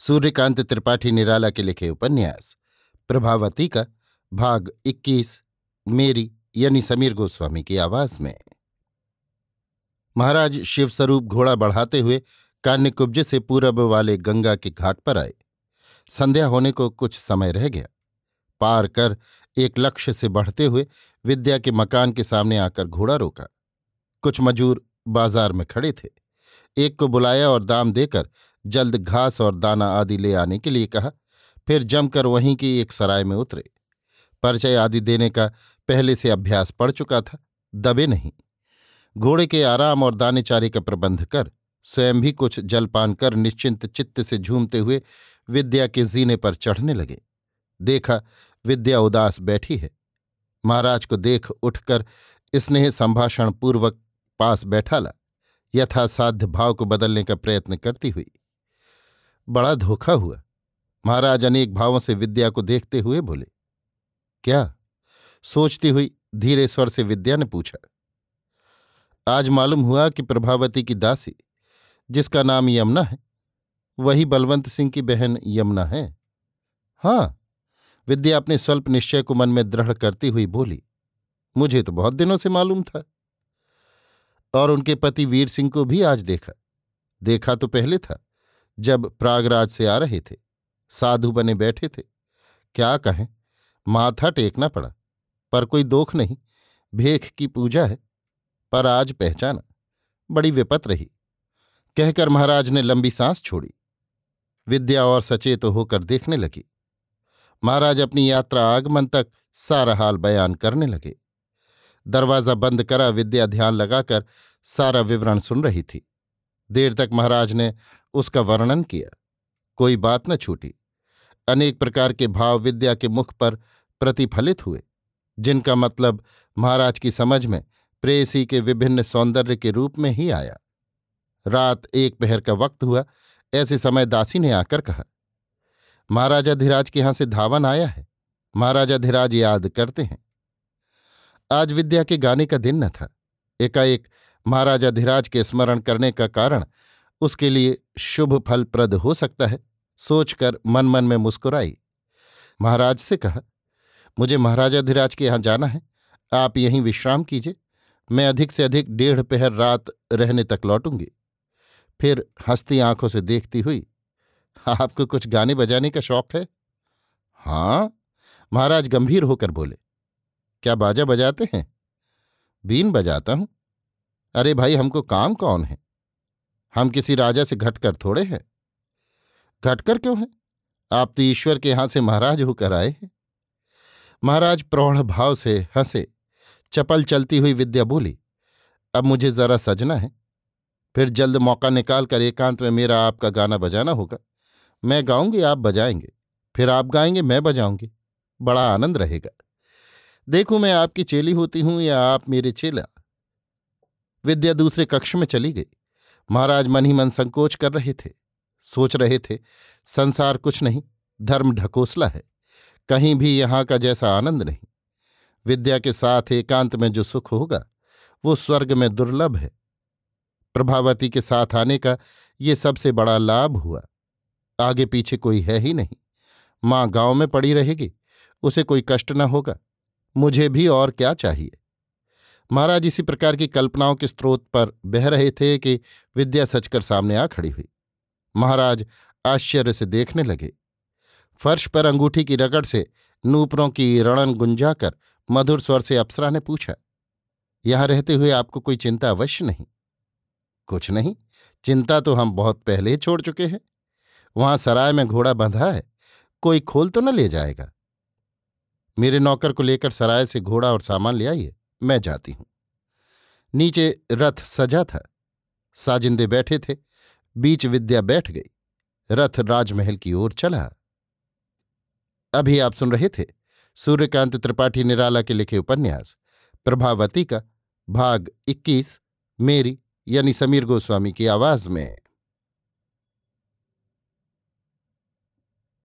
सूर्यकांत त्रिपाठी निराला के लिखे उपन्यास, प्रभावती का भाग 21 मेरी यानी समीर गोस्वामी की आवाज़ में। महाराज शिवस्वरूप घोड़ा बढ़ाते हुए कान्यकुब्ज से पूरब वाले गंगा के घाट पर आए। संध्या होने को कुछ समय रह गया। पार कर एक लक्ष्य से बढ़ते हुए विद्या के मकान के सामने आकर घोड़ा रोका। कुछ मजूर बाज़ार में खड़े थे। एक को बुलाया और दाम देकर जल्द घास और दाना आदि ले आने के लिए कहा, फिर जमकर वहीं की एक सराय में उतरे। परिचय आदि देने का पहले से अभ्यास पड़ चुका था, दबे नहीं। घोड़े के आराम और दाने चारे का प्रबंध कर, स्वयं भी कुछ जलपान कर निश्चिंत चित्त से झूमते हुए विद्या के जीने पर चढ़ने लगे। देखा, विद्या उदास बैठी है। महाराज को देख उठकर स्नेह संभाषण पूर्वक पास बैठा बैठाला। यथासाध्य भाव को बदलने का प्रयत्न करती हुई। बड़ा धोखा हुआ। महाराज अनेक भावों से विद्या को देखते हुए बोले, क्या? सोचती हुई धीरे स्वर से विद्या ने पूछा, आज मालूम हुआ कि प्रभावती की दासी, जिसका नाम यमुना है, वही बलवंत सिंह की बहन यमुना है? हाँ। विद्या अपने स्वल्प निश्चय को मन में दृढ़ करती हुई बोली, मुझे तो बहुत दिनों से मालूम था। और उनके पति वीर सिंह को भी आज देखा। देखा तो पहले था। जब प्रागराज से आ रहे थे। साधु बने बैठे थे। क्या कहें, माथा टेकना पड़ा, पर कोई दोख नहीं, भेख की पूजा है, पर आज पहचाना, बड़ी विपत रही। कहकर महाराज ने लंबी सांस छोड़ी। विद्या और सचेत तो होकर देखने लगी। महाराज अपनी यात्रा आगमन तक सारा हाल बयान करने लगे। दरवाज़ा बंद करा विद्या ध्यान लगाकर सारा विवरण सुन रही थी। देर तक महाराज ने उसका वर्णन किया। कोई बात न छूटी। अनेक प्रकार के भाव विद्या के मुख पर प्रतिफलित हुए, जिनका मतलब महाराज की समझ में प्रेसी के विभिन्न सौंदर्य के रूप में ही आया। रात एक पहर का वक्त हुआ, ऐसे समय दासी ने आकर कहा, महाराजा धीराज के यहाँ से धावन आया है। महाराजा धीराज याद करते हैं। आज विद्या के गाने का दिन न था। एकाएक महाराजा धीराज के स्मरण करने का कारण उसके लिए शुभ फलप्रद हो सकता है, सोचकर मन मन में मुस्कुराई। महाराज से कहा, मुझे महाराजाधिराज के यहाँ जाना है, आप यहीं विश्राम कीजिए, मैं अधिक से अधिक डेढ़ पहर रात रहने तक लौटूँगी फिर हंसती आँखों से देखती हुई, आपको कुछ गाने बजाने का शौक है हाँ महाराज गंभीर होकर बोले, क्या बाजा बजाते हैं? बीन बजाता हूँ। अरे भाई, हमको काम कौन है? हम किसी राजा से घटकर थोड़े हैं। घटकर क्यों है? आप तो ईश्वर के यहाँ से महाराज होकर आए हैं। महाराज प्रौढ़ भाव से हंसे, चपल चलती हुई विद्या बोली, अब मुझे जरा सजना है। फिर जल्द मौका निकालकर एकांत में मेरा आपका गाना बजाना होगा। मैं गाऊँगी, आप बजाएँगे। फिर आप गाएँगे, मैं बजाऊँगी। बड़ा आनंद रहेगा। देखूँ मैं आपकी चेली होती हूँ या आप मेरे चेला? विद्या दूसरे कक्ष में चली गई। महाराज मन ही मन संकोच कर रहे थे। सोच रहे थे, संसार कुछ नहीं, धर्म ढकोसला है। कहीं भी यहाँ का जैसा आनंद नहीं। विद्या के साथ एकांत में जो सुख होगा, वो स्वर्ग में दुर्लभ है। प्रभावती के साथ आने का ये सबसे बड़ा लाभ हुआ। आगे पीछे कोई है ही नहीं। माँ गाँव में पड़ी रहेगी, उसे कोई कष्ट न होगा। मुझे भी और क्या चाहिए? महाराज इसी प्रकार की कल्पनाओं के स्रोत पर बह रहे थे कि विद्या सचकर सामने आ खड़ी हुई। महाराज आश्चर्य से देखने लगे। फर्श पर अंगूठी की रगड़ से नूपरों की रणन गुंजाकर मधुर स्वर से अप्सरा ने पूछा, यहाँ रहते हुए आपको कोई चिंता अवश्य नहीं? कुछ नहीं। चिंता तो हम बहुत पहले ही छोड़ चुके हैं। वहाँ सराय में घोड़ा बंधा है। कोई खोल तो न ले जाएगा। मेरे नौकर को लेकर सराय से घोड़ा और सामान ले आइए। मैं जाती हूँ। नीचे रथ सजा था। साजिंदे बैठे थे। बीच विद्या बैठ गई। रथ राजमहल की ओर चला। अभी आप सुन रहे थे सूर्यकांत त्रिपाठी निराला के लिखे उपन्यास, प्रभावती का भाग 21 मेरी यानी समीर गोस्वामी की आवाज़ में।